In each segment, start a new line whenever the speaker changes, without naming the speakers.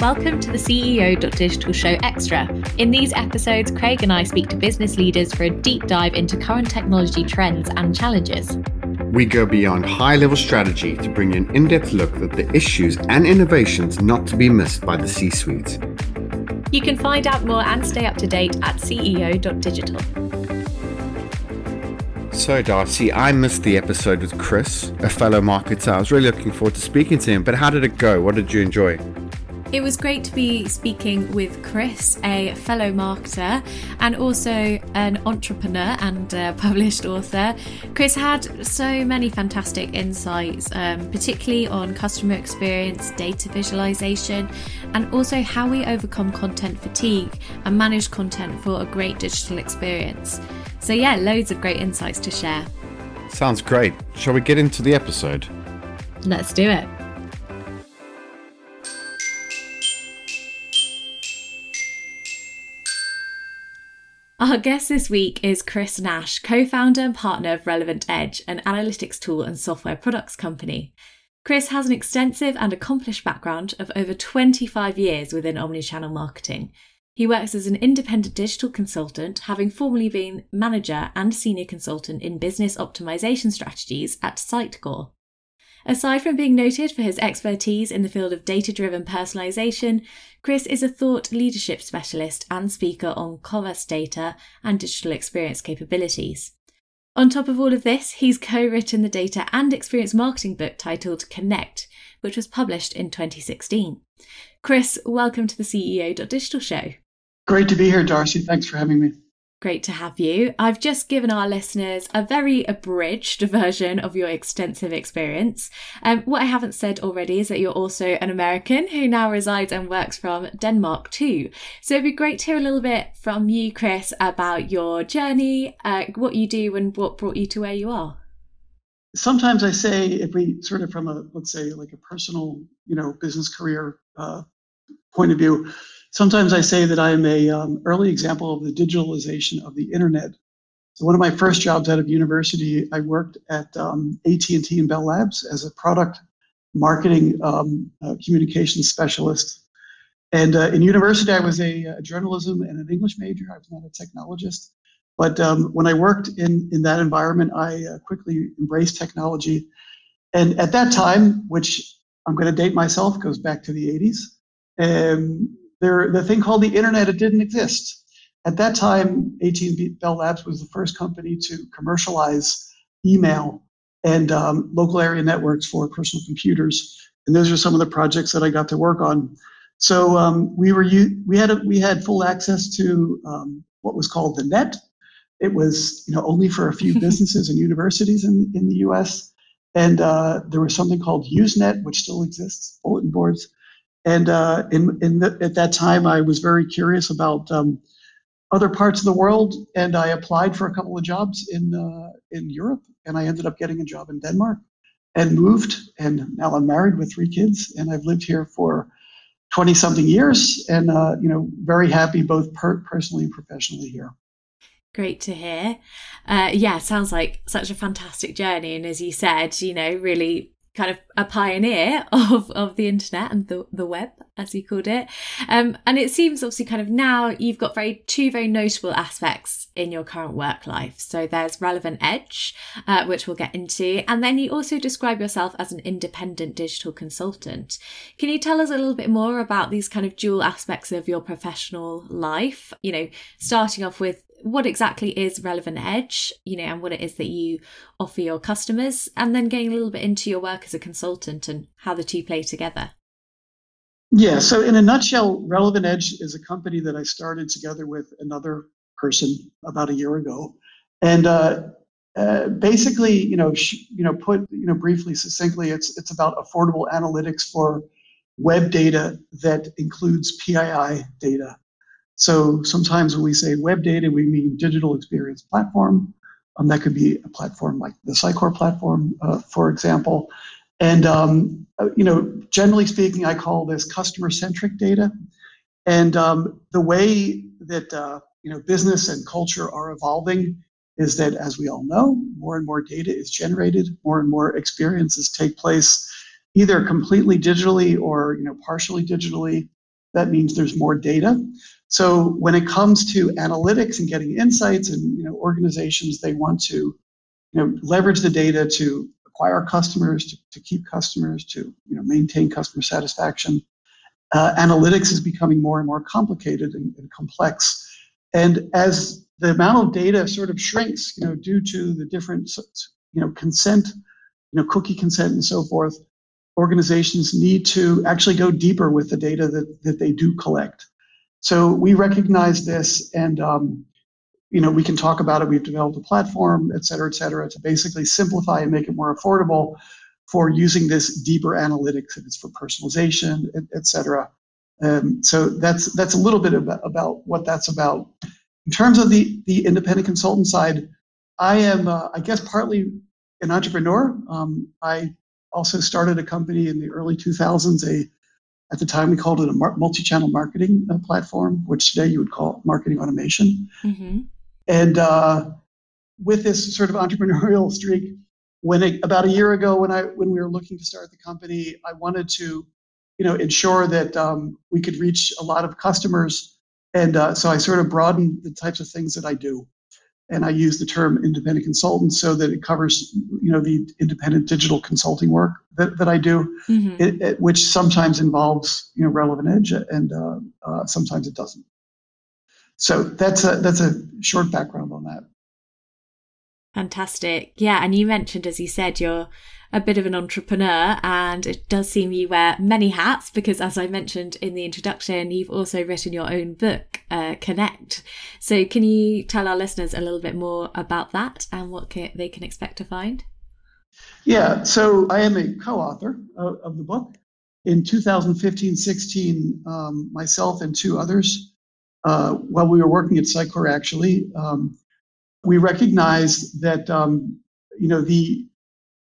Welcome to the CEO.digital show extra. In these episodes, Craig and I speak to business leaders for a deep dive into current technology trends and challenges.
We go beyond high level strategy to bring you an in depth look at the issues and innovations not to be missed by the C suite.
You can find out more and stay up to date at CEO.digital.
So, Darcy, I missed the episode with Chris, a fellow marketer. I was really looking forward to speaking to him, but how did it go? What did you enjoy?
It was great to be speaking with Chris, a fellow marketer and also an entrepreneur and published author. Chris had so many fantastic insights, um, particularly on customer experience, data visualization, and also how we overcome content fatigue and manage content for a great digital experience. So, yeah, loads of great insights to share.
Sounds great. Shall we get into the episode?
Let's do it. Our guest this week is Chris Nash, co founder and partner of Relevant Edge, an analytics tool and software products company. Chris has an extensive and accomplished background of over 25 years within omnichannel marketing. He works as an independent digital consultant, having formerly been manager and senior consultant in business optimization strategies at Sitecore. Aside from being noted for his expertise in the field of data driven personalization, Chris is a thought leadership specialist and speaker on commerce data and digital experience capabilities. On top of all of this, he's co written the data and experience marketing book titled Connect, which was published in 2016. Chris, welcome to the CEO.digital show.
Great to be here, Darcy. Thanks for having me.
Great to have you. I've just given our listeners a very abridged version of your extensive experience. Um, what I haven't said already is that you're also an American who now resides and works from Denmark too. So it'd be great to hear a little bit from you, Chris, about your journey, uh, what you do, and what brought you to where you are.
Sometimes I say, if we sort of from a let's say like a personal, you know, business career uh, point of view Sometimes I say that I am a um, early example of the digitalization of the internet. So one of my first jobs out of university, I worked at um, AT&T and Bell Labs as a product marketing um, uh, communications specialist. And uh, in university, I was a, a, journalism and an English major. I was not a technologist. But um, when I worked in, in that environment, I uh, quickly embraced technology. And at that time, which I'm going to date myself, goes back to the 80s, um, there, the thing called the internet, it didn't exist. At that time, AT&T Bell Labs was the first company to commercialize email and um, local area networks for personal computers. And those are some of the projects that I got to work on. So um, we were we had a, we had full access to um, what was called the net. It was you know only for a few businesses and universities in, in the U.S. And uh, there was something called Usenet, which still exists, bulletin boards. And uh, in, in the, at that time, I was very curious about um, other parts of the world, and I applied for a couple of jobs in uh, in Europe, and I ended up getting a job in Denmark, and moved, and now I'm married with three kids, and I've lived here for 20 something years, and uh, you know, very happy both per- personally and professionally here.
Great to hear. Uh, yeah, sounds like such a fantastic journey, and as you said, you know, really kind of a pioneer of, of the internet and the, the web, as you called it. Um, and it seems obviously kind of now you've got very two very notable aspects in your current work life. So there's Relevant Edge, uh, which we'll get into, and then you also describe yourself as an independent digital consultant. Can you tell us a little bit more about these kind of dual aspects of your professional life? You know, starting off with what exactly is relevant edge you know and what it is that you offer your customers and then getting a little bit into your work as a consultant and how the two play together?
Yeah so in a nutshell relevant edge is a company that i started together with another person about a year ago. And uh, uh, basically you know sh- you know put you know briefly succinctly it's it's about affordable analytics for web data that includes pii data so sometimes when we say web data, we mean digital experience platform. Um, that could be a platform like the Sitecore platform, uh, for example. And um, uh, you know, generally speaking, I call this customer-centric data. And um, the way that uh, you know business and culture are evolving is that, as we all know, more and more data is generated, more and more experiences take place, either completely digitally or you know partially digitally that means there's more data. So when it comes to analytics and getting insights, and you know, organizations they want to, you know, leverage the data to acquire customers, to, to keep customers, to you know, maintain customer satisfaction. Uh, analytics is becoming more and more complicated and, and complex. And as the amount of data sort of shrinks, you know, due to the different, you know, consent, you know, cookie consent and so forth, organizations need to actually go deeper with the data that, that they do collect. So we recognize this and, um, you know, we can talk about it. We've developed a platform, et cetera, et cetera, to basically simplify and make it more affordable for using this deeper analytics, if it's for personalization, et, et cetera. Um, so that's that's a little bit about, about what that's about. In terms of the the independent consultant side, I am, uh, I guess, partly an entrepreneur. Um, I also started a company in the early 2000s. A at the time we called it a multi-channel marketing uh, platform, which today you would call marketing automation. Mm-hmm. And uh, with this sort of entrepreneurial streak, when it, about a year ago, when I when we were looking to start the company, I wanted to, you know, ensure that um, we could reach a lot of customers and uh, so I sort of broadened the types of things that I do. And I use the term independent consultant so that it covers, you know, the independent digital consulting work that, that I do, mm-hmm. it, it, which sometimes involves, you know, relevant edge and uh, uh, sometimes it doesn't. So that's a that's a short background on that.
Fantastic. Yeah, and you mentioned, as you said, you're a bit of an entrepreneur and it does seem you wear many hats because as i mentioned in the introduction you've also written your own book uh, connect. So can you tell our listeners a little bit more about that and what can, they can expect to find?
Yeah so i am a co-author of, of the book. In 2015-16 um, myself and two others uh, while we were working at Sitecore actually um, we recognize that um, you know the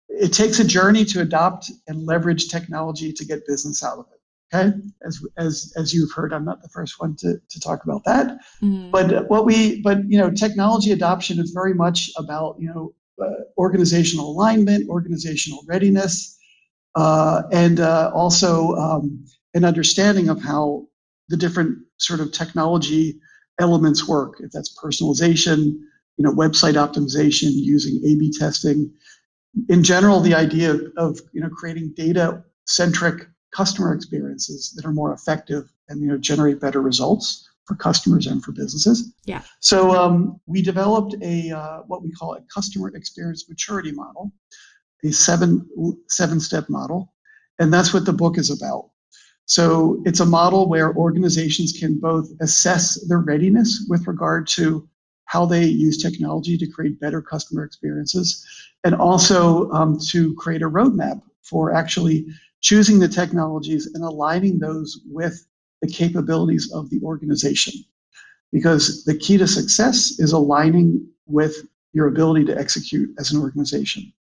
it takes a journey to adopt and leverage technology to get business out of it. Okay, as as as you've heard, I'm not the first one to, to talk about that. Mm. But what we but you know, technology adoption is very much about you know uh, organizational alignment, organizational readiness, uh, and uh, also um, an understanding of how the different sort of technology elements work. If that's personalization, you know, website optimization, using A/B testing, in general, the idea of, of you know creating data-centric customer experiences that are more effective and you know generate better results for customers and for businesses.
Yeah.
So um, we developed a uh, what we call a customer experience maturity model, a seven seven step model, and that's what the book is about. So it's a model where organizations can both assess their readiness with regard to how they use technology to create better customer experiences, and also um, to create a roadmap for actually choosing the technologies and aligning those with the capabilities of the organization. Because the key to success is aligning with your ability to execute as an organization.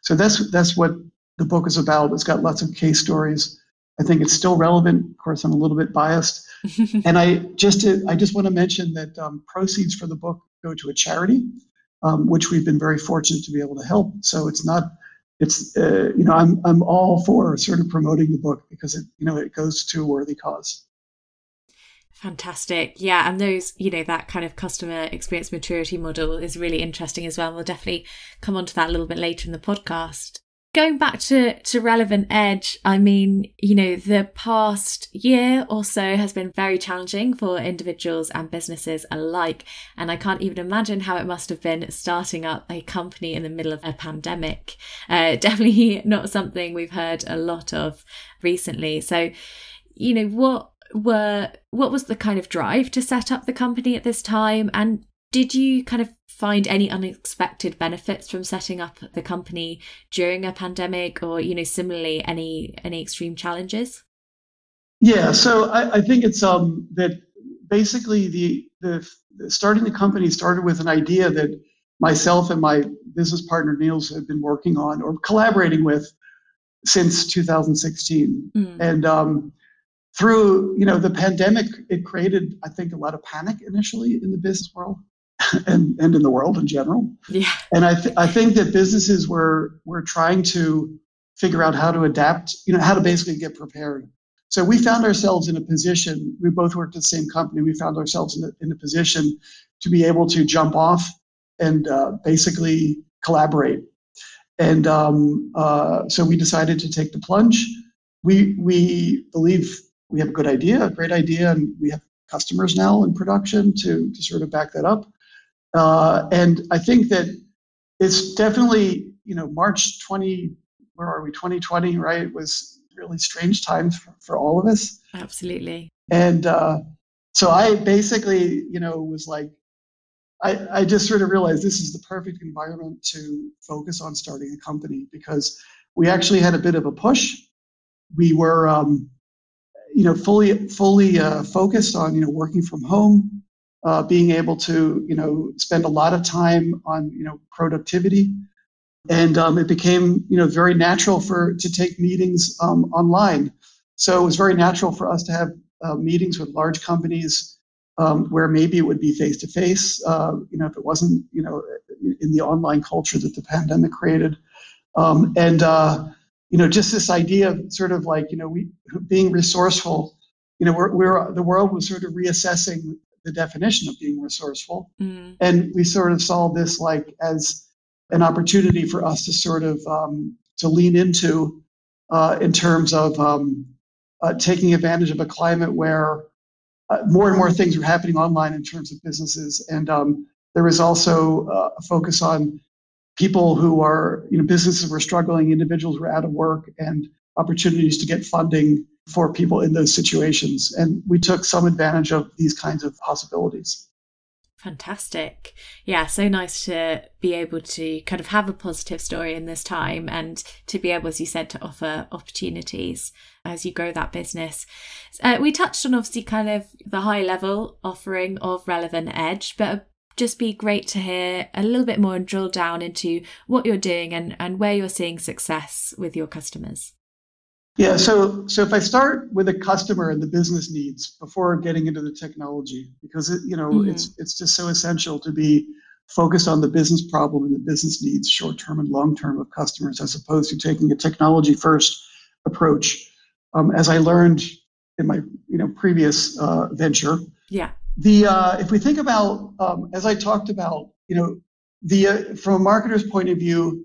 So that's that's what the book is about. It's got lots of case stories. I think it's still relevant. Of course, I'm a little bit biased, and I just to, I just want to mention that um, proceeds for the book go to a charity um, which we've been very fortunate to be able to help. So it's not, it's uh, you know, I'm I'm all for sort of promoting the book because it you know it goes to a worthy cause.
Fantastic. Yeah. And those, you know, that kind of customer experience maturity model is really interesting as well. We'll definitely come on to that a little bit later in the podcast going back to, to relevant edge, I mean, you know, the past year or so has been very challenging for individuals and businesses alike. And I can't even imagine how it must have been starting up a company in the middle of a pandemic. Uh, definitely not something we've heard a lot of recently. So, you know, what were what was the kind of drive to set up the company at this time and did you kind of find any unexpected benefits from setting up the company during a pandemic or you know similarly any any extreme challenges?
Yeah so i, I think it's um that basically the, the starting the company started with an idea that myself and my business partner niels have been working on or collaborating with since 2016 mm. and um through you know the pandemic it created i think a lot of panic initially in the business world and, and in the world in general.
Yeah.
And I, th- I think that businesses were, were trying to figure out how to adapt, you know, how to basically get prepared. So we found ourselves in a position, we both worked at the same company, we found ourselves in a, in a position to be able to jump off and uh, basically collaborate. And um, uh, so we decided to take the plunge. We, we believe we have a good idea, a great idea, and we have customers now in production to, to sort of back that up. Uh, and I think that it's definitely, you know, March 20, where are we, 2020, right, It was really strange times for, for all of us.
Absolutely.
And uh, so I basically, you know, was like, I, I just sort of realized this is the perfect environment to focus on starting a company because we actually had a bit of a push. We were, um, you know, fully fully uh, focused on you know working from home, uh, being able to you know spend a lot of time on you know productivity, and um, it became you know very natural for to take meetings um, online. So it was very natural for us to have uh, meetings with large companies um, where maybe it would be face to face. You know, if it wasn't you know in the online culture that the pandemic created, um, and uh, you know just this idea of sort of like you know we being resourceful. You know, we're, we're the world was sort of reassessing the definition of being resourceful,
Mm.
and we sort of saw this like as an opportunity for us to sort of um, to lean into uh, in terms of um, uh, taking advantage of a climate where uh, more and more things were happening online in terms of businesses, and um, there was also uh, a focus on people who are you know businesses were struggling, individuals were out of work, and opportunities to get funding for people in those situations, and we took some advantage of these kinds of possibilities.
Fantastic. Yeah, so nice to be able to kind of have a positive story in this time and to be able, as you said, to offer opportunities as you grow that business. Uh, we touched on obviously kind of the high level offering of Relevant Edge, but just be great to hear a little bit more and drill down into what you're doing and, and where you're seeing success with your customers.
Yeah, so so if I start with a customer and the business needs before getting into the technology, because it, you know
Mhm.
it's it's just so essential to be focused on the business problem and the business needs, short term and long term of customers, as opposed to taking a technology first approach. Um, as I learned in my you know previous uh, venture,
Yeah.
the uh, if we think about um, as I talked about, you know, the uh, from a marketer's point of view,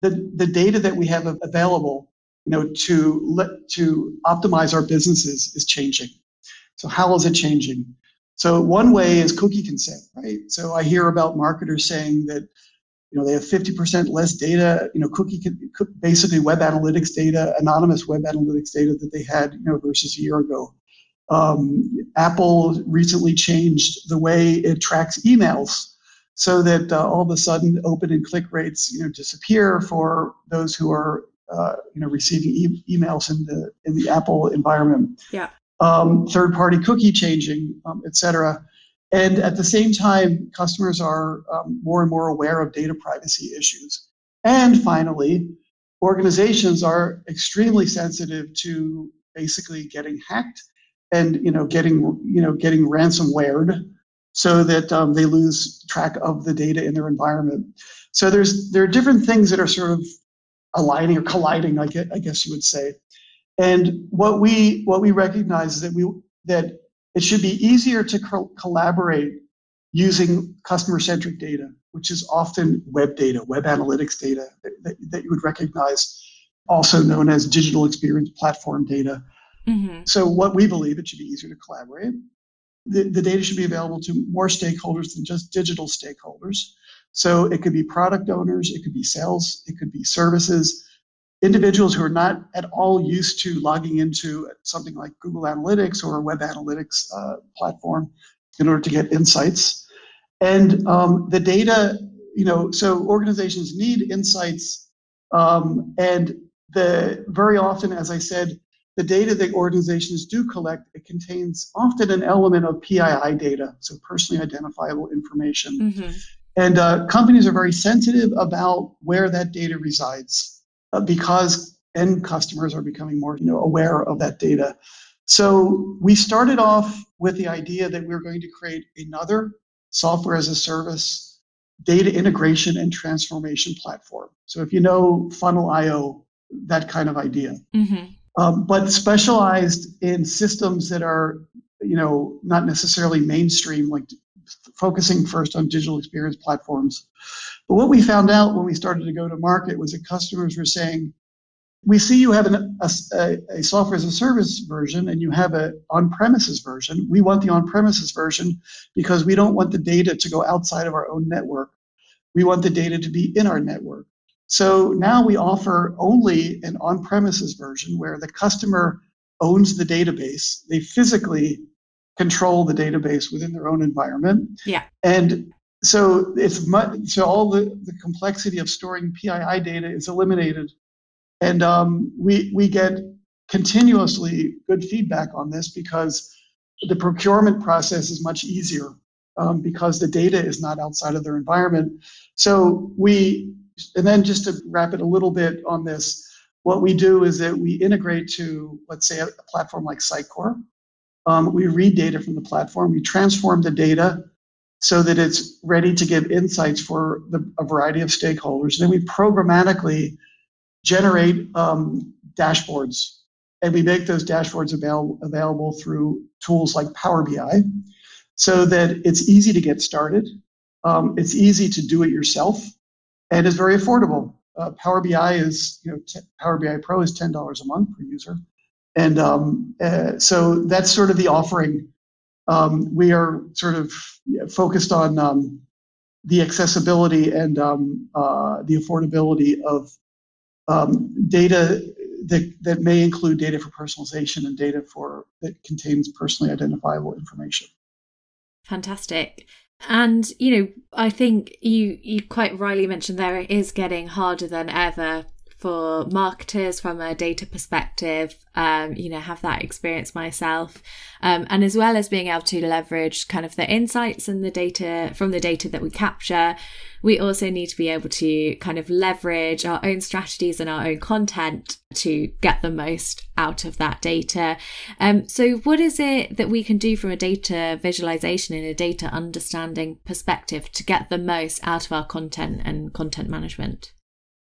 the the data that we have available, you know, to let to optimize our businesses is changing. So how is it changing? So one way is cookie consent, right? So I hear about marketers saying that you know they have 50% less data, you know, cookie basically web analytics data, anonymous web analytics data that they had, you know, versus a year ago. Um, Apple recently changed the way it tracks emails so that uh, all of a sudden open and click rates you know disappear for those who are uh, you know receiving e- emails in the in the Apple environment.
Yeah.
Um, third party cookie changing, um, et cetera. And at the same time, customers are um, more and more aware of data privacy issues. And finally, organizations are extremely sensitive to basically getting hacked and you know getting you know getting ransomwared so that um, they lose track of the data in their environment. So there's there are different things that are sort of aligning or colliding, I guess, I guess you would say. And what we what we recognize is that we that it should be easier to co- collaborate using customer centric data, which is often web data, web analytics data that, that, that you would recognize, also known as digital experience platform data.
hmm
So what we believe it should be easier to collaborate. The, the data should be available to more stakeholders than just digital stakeholders. So it could be product owners, it could be sales, it could be services, individuals who are not at all used to logging into something like Google Analytics or a web analytics uh, platform in order to get insights. And um, the data, you know, so organizations need insights, um, and the very often, as I said, the data that organizations do collect, it contains often an element of PII data, so personally identifiable information.
hmm
And uh, companies are very sensitive about where that data resides uh, because end customers are becoming more you know, aware of that data. So we started off with the idea that we we're going to create another software as a service data integration and transformation platform. So if you know Funnel.io, that kind of idea.
hmm
um, but specialized in systems that are, you know, not necessarily mainstream, like focusing first on digital experience platforms. But what we found out when we started to go to market was that customers were saying, we see you have an, a, a, software as a service version and you have an on-premises version. We want the on-premises version because we don't want the data to go outside of our own network. We want the data to be in our network. So now we offer only an on-premises version where the customer owns the database. They physically control the database within their own environment.
Yeah.
And so it's much, so all the, the complexity of storing PII data is eliminated and um, we, we get continuously good feedback on this because the procurement process is much easier um, because the data is not outside of their environment. So we, and then just to wrap it a little bit on this, what we do is that we integrate to, let's say, a, platform like Sitecore. Um, we read data from the platform, we transform the data so that it's ready to give insights for the, a variety of stakeholders. And Then we programmatically generate um, dashboards. And we make those dashboards avail- available through tools like Power BI so that it's easy to get started. Um, it's easy to do it yourself and it's very affordable. Uh, Power BI is, you know, t- Power BI Pro is $10 a month per user. And um, uh, so that's sort of the offering. Um, we are sort of focused on um, the accessibility and um, uh, the affordability of um, data that, that may include data for personalization and data for that contains personally identifiable information.
Fantastic. And you know, I think you you quite rightly mentioned there it is getting harder than ever for marketers from a data perspective, um, you know, have that experience myself. Um, and as well as being able to leverage kind of the insights and the data from the data that we capture, we also need to be able to kind of leverage our own strategies and our own content to get the most out of that data. Um, so, what is it that we can do from a data visualization and a data understanding perspective to get the most out of our content and content management?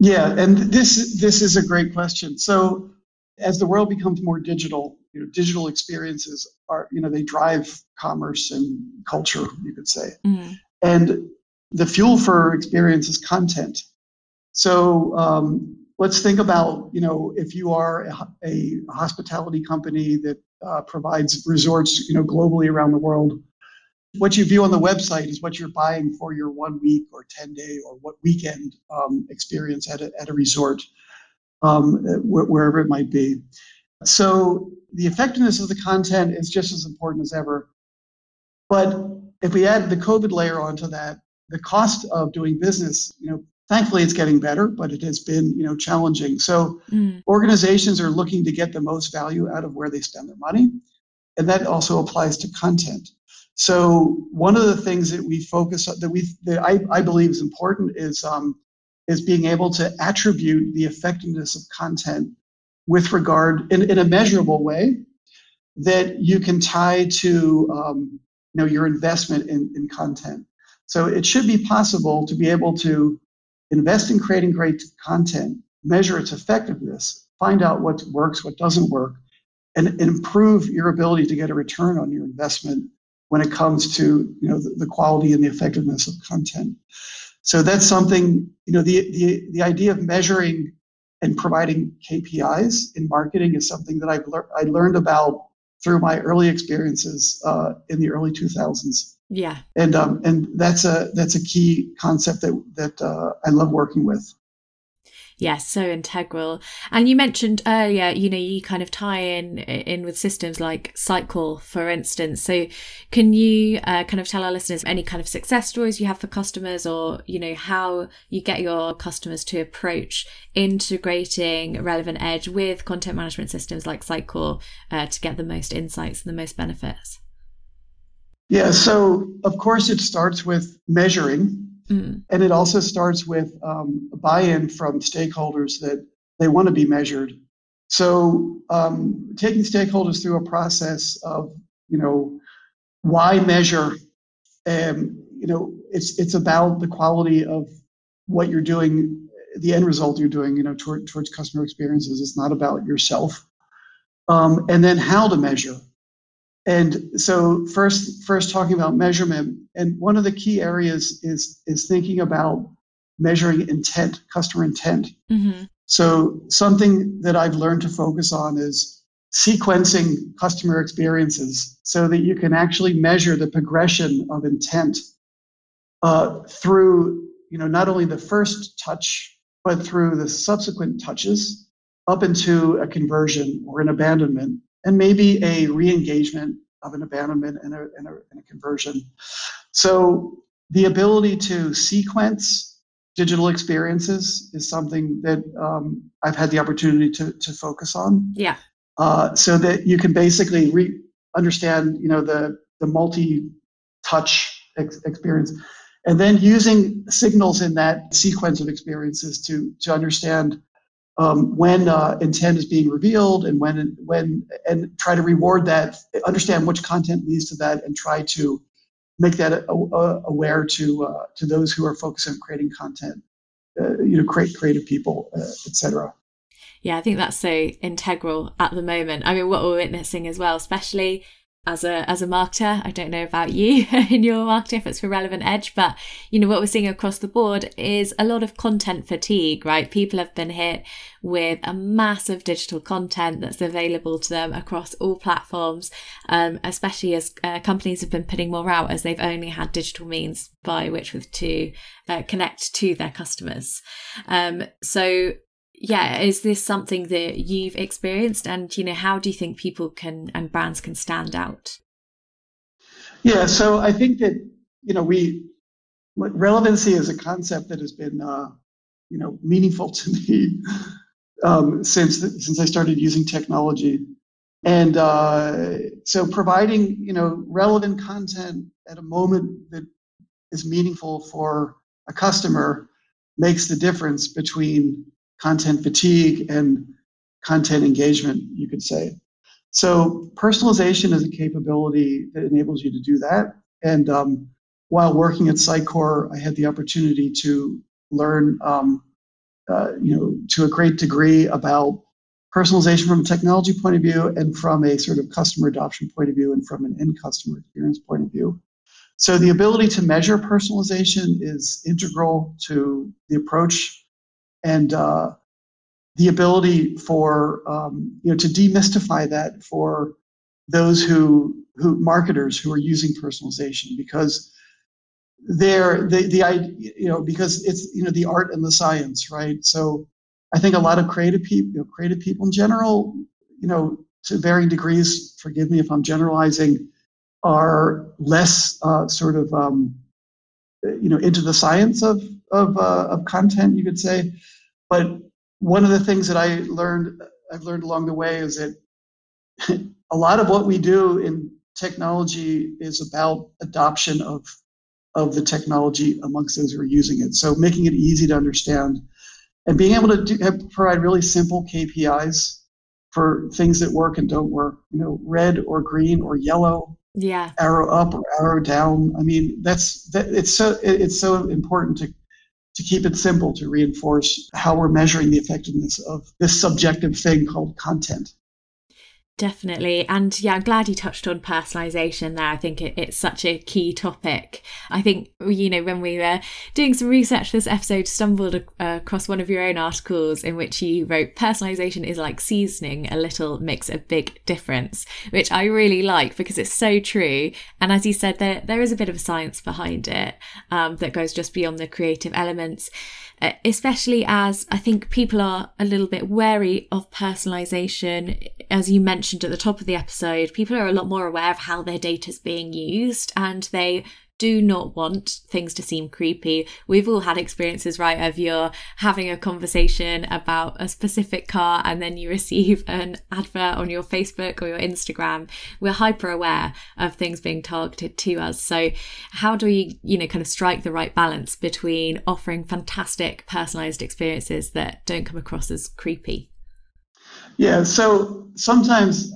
Yeah, and this this is a great question. So as the world becomes more digital, you know, digital experiences are, you know, they drive commerce and culture, you could say. Mm. And the fuel for experience is content. So um, let's think about, you know, if you are a, a hospitality company that uh, provides resorts, you know, globally around the world, what you view on the website is what you're buying for your one week or 10 day or what weekend um, experience at a, at a resort, um, wh- wherever it might be. So the effectiveness of the content is just as important as ever. But if we add the COVID layer onto that, the cost of doing business, you know, thankfully it's getting better, but it has been, you know, challenging. So mm. organizations are looking to get the most value out of where they spend their money. And that also applies to content. So one of the things that we focus on that we that I, I believe is important is um, is being able to attribute the effectiveness of content with regard in, in a measurable way that you can tie to um, you know your investment in, in content. So it should be possible to be able to invest in creating great content, measure its effectiveness, find out what works, what doesn't work, and improve your ability to get a return on your investment when it comes to you know the, the, quality and the effectiveness of content. So that's something you know the the the idea of measuring and providing KPIs in marketing is something that I've learned I learned about through my early experiences uh, in the early 2000s.
Yeah,
and um, and that's a that's a key concept that that uh, I love working with.
Yes, so integral. And you mentioned earlier, you know, you kind of tie in in with systems like Sitecore, for instance. So, can you uh, kind of tell our listeners any kind of success stories you have for customers, or you know, how you get your customers to approach integrating Relevant Edge with content management systems like Sitecore uh, to get the most insights and the most benefits?
Yeah, so of course it starts with measuring Mm. And it also starts with um, buy-in from stakeholders that they want to be measured. So um, taking stakeholders through a process of, you know, why measure? Um, you know, it's it's about the quality of what you're doing, the end result you're doing, you know, toward, towards customer experiences. It's not about yourself. um, and then how to measure. And so first, first talking about measurement, and one of the key areas is is thinking about measuring intent, customer intent. Mm-hmm. So something that I've learned to focus on is sequencing customer experiences so that you can actually measure the progression of intent uh, through you know not only the first touch but through the subsequent touches up into a conversion or an abandonment and maybe a re-engagement of an abandonment and a, and a, and a conversion so the ability to sequence digital experiences is something that um, I've had the opportunity to, to focus on.
Yeah.
Uh, so that you can basically re- understand, you know, the the multi-touch ex- experience and then using signals in that sequence of experiences to to understand um, when uh, intent is being revealed and when when and try to reward that understand which content leads to that and try to make that a, a, aware to uh, to those who are focused on creating content uh, you know create creative people uh, etc
yeah i think that's so integral at the moment. I mean what we're witnessing as well especially as a as a marketer i don't know about you in your marketing efforts for relevant edge but you know what we're seeing across the board is a lot of content fatigue right? People have been hit with a massive digital content that's available to them across all platforms um, especially as uh, companies have been putting more out as they've only had digital means by which with to uh, connect to their customers. Um, so yeah is this something that you've experienced? And you know how do you think people can and brands can stand out?
Yeah so i think that you know we relevancy is a concept that has been uh, you know meaningful to me um, since since i started using technology. And uh, so providing you know relevant content at a moment that is meaningful for a customer makes the difference between content fatigue and content engagement, you could say. So personalization is a capability that enables you to do that. And um, while working at Sitecore, I had the opportunity to learn, um, uh, you know, to a great degree about personalization from a technology point of view and from a sort of customer adoption point of view and from an end customer experience point of view. So the ability to measure personalization is integral to the approach and uh, the ability for um, you know to demystify that for those who who marketers who are using personalization because they're the the you know because it's you know the art and the science right? So i think a lot of creative people you know, creative people in general you know to varying degrees forgive me if i'm generalizing are less uh, sort of um, you know into the science of of, uh, of content you could say but one of the things that I learned, I've learned along the way is that a lot of what we do in technology is about adoption of of the technology amongst those who are using it. So making it easy to understand and being able to do, have, provide really simple KPIs for things that work and don't work. You know, red or green or yellow.
Yeah.
Arrow up or arrow down. I mean, that's that. It's so it's so important to to keep it simple to reinforce how we're measuring the effectiveness of this subjective thing called content.
Definitely. And yeah, I'm glad you touched on personalization there. I think it, it's such a key topic. I think, you know, when we were doing some research for this episode, stumbled uh, across one of your own articles in which you wrote personalization is like seasoning, a little makes a big difference, which I really like because it's so true. And as you said, there, there is a bit of a science behind it um, that goes just beyond the creative elements. Uh, especially as I think people are a little bit wary of personalization. As you mentioned at the top of the episode, people are a lot more aware of how their data is being used and they do not want things to seem creepy. We've all had experiences, right, of you're having a conversation about a specific car and then you receive an advert on your Facebook or your Instagram. We're hyper aware of things being targeted to us. So, how do we, you know, kind of strike the right balance between offering fantastic personalized experiences that don't come across as creepy?
Yeah, so sometimes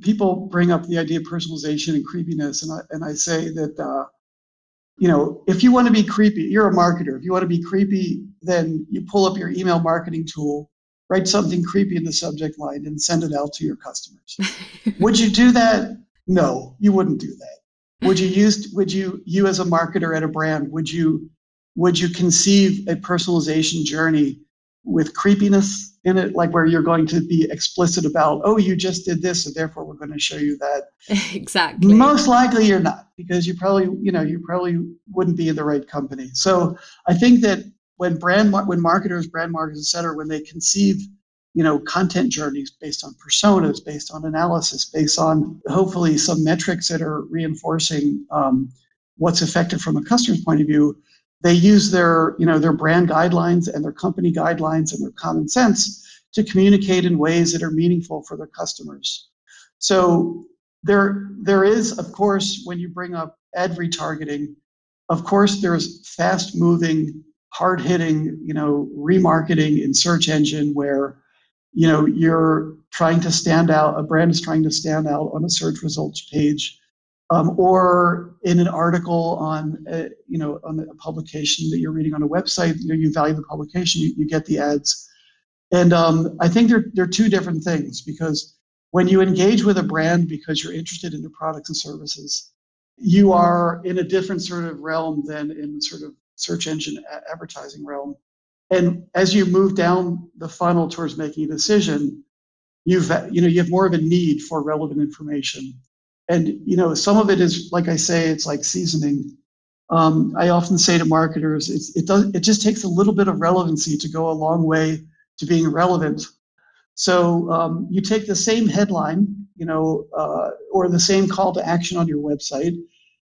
people bring up the idea of personalization and creepiness, and I, and I say that uh, you know, if you want to be creepy, you're a marketer. If you want to be creepy, then you pull up your email marketing tool write something creepy in the subject line and send it out to your customers. would you do that? No, you wouldn't do that. Would you use would you you as a marketer at a brand, would you would you conceive a personalization journey with creepiness in it, like where you're going to be explicit about, oh, you just did this, so therefore we're going to show you that.
exactly.
Most likely you're not, because you probably, you know, you probably wouldn't be in the right company. So I think that when brand, when marketers, brand marketers, et cetera, when they conceive, you know, content journeys based on personas, based on analysis, based on hopefully some metrics that are reinforcing um, what's effective from a customer's point of view, they use their, you know, their brand guidelines and their company guidelines and their common sense to communicate in ways that are meaningful for their customers. So there, there is, of course, when you bring up ad retargeting, of course, there's fast-moving, hard-hitting, you know, remarketing in search engine where, you know, you're trying to stand out. A brand is trying to stand out on a search results page um, or in an article on a, uh, you know on a publication that you're reading on a website you know you value the publication you, you get the ads. And um, i think they're, they're two different things because when you engage with a brand because you're interested in their products and services you are in a different sort of realm than in sort of search engine advertising realm. And as you move down the funnel towards making a decision you've you know you have more of a need for relevant information and you know some of it is like i say it's like seasoning. Um, i often say to marketers it does it just takes a little bit of relevancy to go a long way to being relevant. So um, you take the same headline you know uh, or the same call to action on your website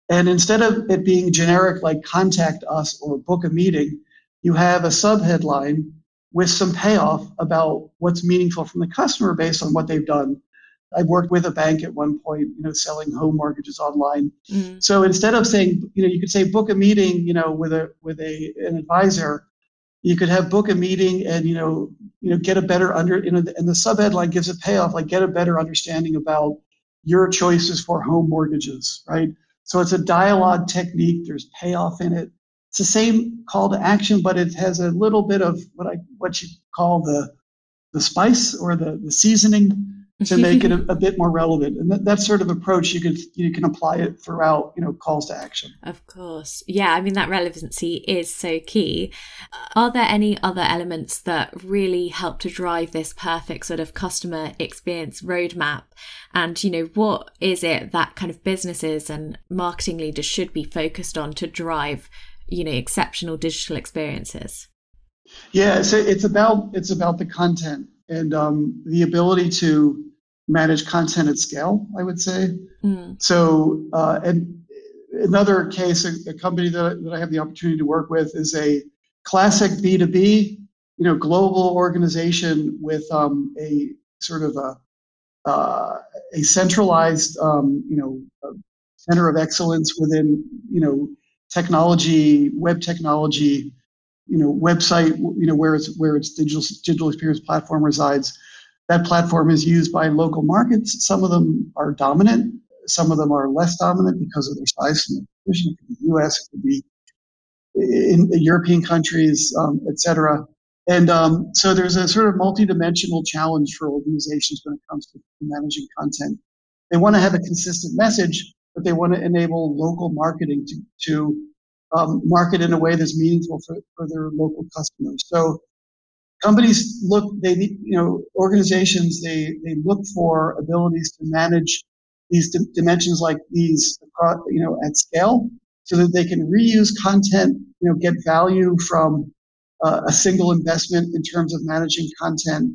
and instead of it being generic like contact us or book a meeting you have a subheadline with some payoff about what's meaningful from the customer based on what they've done I worked with a bank at one point, you know, selling home mortgages online. Mm. So instead of saying, you know, you could say book a meeting, you know, with a with a an advisor. You could have book a meeting and you know, you know, get a better under, you know, and the subheadline gives a payoff, like get a better understanding about your choices for home mortgages, right? So it's a dialogue technique. There's payoff in it. It's the same call to action, but it has a little bit of what I what you call the the spice or the the seasoning to make it a, a, bit more relevant. And that, that sort of approach you can you can apply it throughout, you know, calls to action.
Of course. Yeah, I mean that relevancy is so key. Are there any other elements that really help to drive this perfect sort of customer experience roadmap? And you know, what is it that kind of businesses and marketing leaders should be focused on to drive, you know, exceptional digital experiences?
Yeah, so it's about it's about the content and um, the ability to manage content at scale, I would say. Mm. So, uh, and another case, a, a, company that, that I have the opportunity to work with is a classic B2B, you know, global organization with um, a sort of a, uh, a centralized, um, you know, center of excellence within, you know, technology, web technology, you know, website, you know, where it's where its digital digital experience platform resides that platform is used by local markets. Some of them are dominant, some of them are less dominant because of their size and position. It could be US, it could be in European countries, um, et cetera. And um, so there's a sort of multidimensional challenge for organizations when it comes to managing content. They want to have a consistent message, but they want to enable local marketing to, to um, market in a way that's meaningful for, for their local customers. So companies look they need, you know organizations they they look for abilities to manage these d- dimensions like these across, you know at scale so that they can reuse content you know get value from uh, a single investment in terms of managing content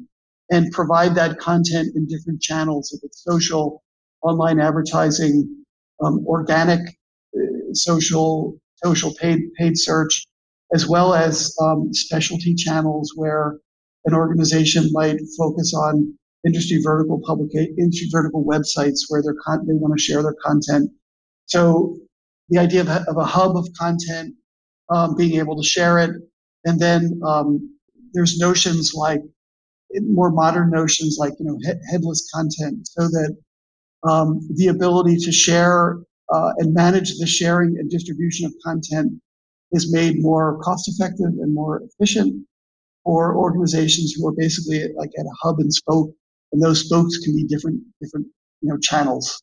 and provide that content in different channels if it's social online advertising um, organic uh, social social paid paid search as well as um, specialty channels where an organization might focus on industry vertical public industry vertical websites where they con- they want to share their content. So the idea of of a hub of content, um, being able to share it, and then um, there's notions like more modern notions like you know he- headless content, so that um, the ability to share and manage the sharing and distribution of content is made more cost effective and more efficient. for organizations who are basically like at a hub and spoke, and those spokes can be different different you know channels.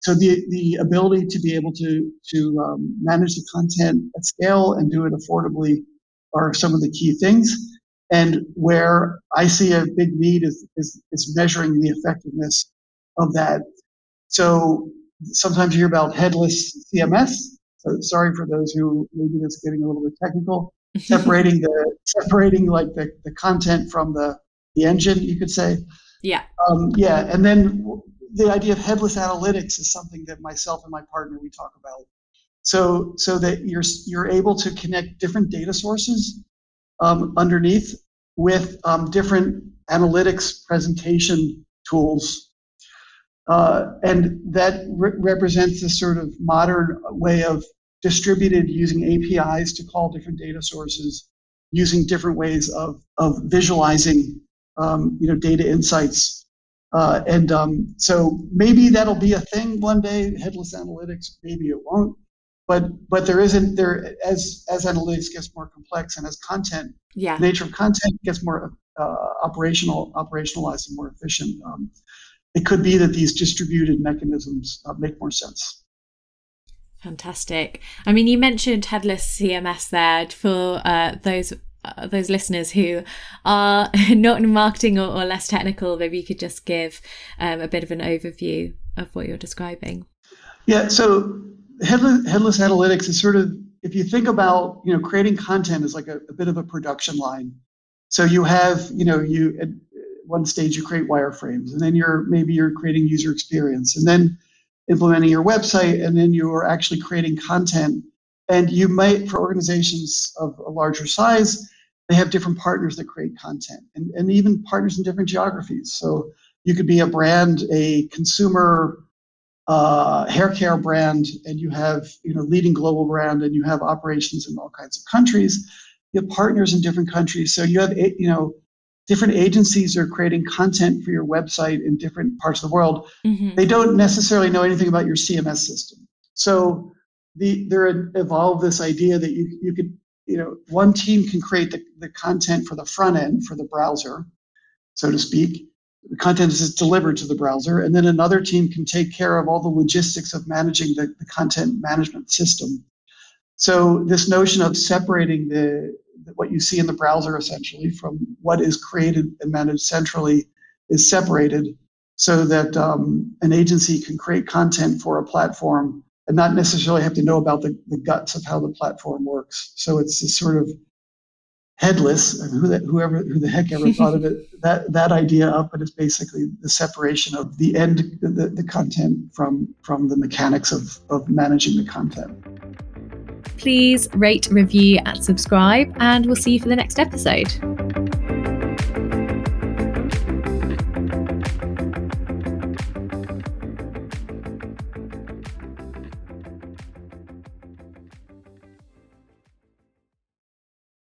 So the the ability to be able to to um, manage the content at scale and do it affordably are some of the key things. And where I see a big need is, is, is measuring the effectiveness of that. So sometimes you hear about headless CMS. So sorry for those who maybe that's getting a little bit technical. separating the separating like the, the content from the the engine, you could say.
Yeah.
Um, yeah, and then the idea of headless analytics is something that myself and my partner we talk about. So so that you're you're able to connect different data sources um, underneath with um, different analytics presentation tools. Uh, and that re- represents a sort of modern way of distributed using APIs to call different data sources, using different ways of, of visualizing um, you know, data insights. Uh, and um, so maybe that'll be a thing one day, headless analytics, maybe it won't but but there isn't there as as analytics gets more complex and as content
yeah
nature of content gets more uh, operational operationalized and more efficient um, it could be that these distributed mechanisms uh, make more sense.
Fantastic. I mean you mentioned headless cms there for uh, those uh, those listeners who are not in marketing or, or, less technical. Maybe you could just give um, a bit of an overview of what you're describing.
Yeah so headless, headless analytics is sort of if you think about you know creating content is like a, a bit of a production line. So you have you know you one stage you create wireframes and then you're maybe you're creating user experience and then implementing your website and then you are actually creating content. And you might for organizations of a larger size they have different partners that create content and, and even partners in different geographies. So you could be a brand a consumer uh, hair care brand and you have you know leading global brand and you have operations in all kinds of countries. You have partners in different countries so you have you know different agencies are creating content for your website in different parts of the world mm-hmm. they don't necessarily know anything about your cms system so the there evolved this idea that you you could you know one team can create the, the content for the front end for the browser so to speak the content is delivered to the browser, and then another team can take care of all the logistics of managing the, the content management system. So this notion of separating the what you see in the browser essentially from what is created and managed centrally is separated so that um, an agency can create content for a platform and not necessarily have to know about the, the guts of how the platform works. So it's this sort of headless and who the, whoever who the heck ever thought of it that that idea up but it's basically the separation of the end the, the content from from the mechanics of of managing the content
please rate review and subscribe and we'll see you for the next episode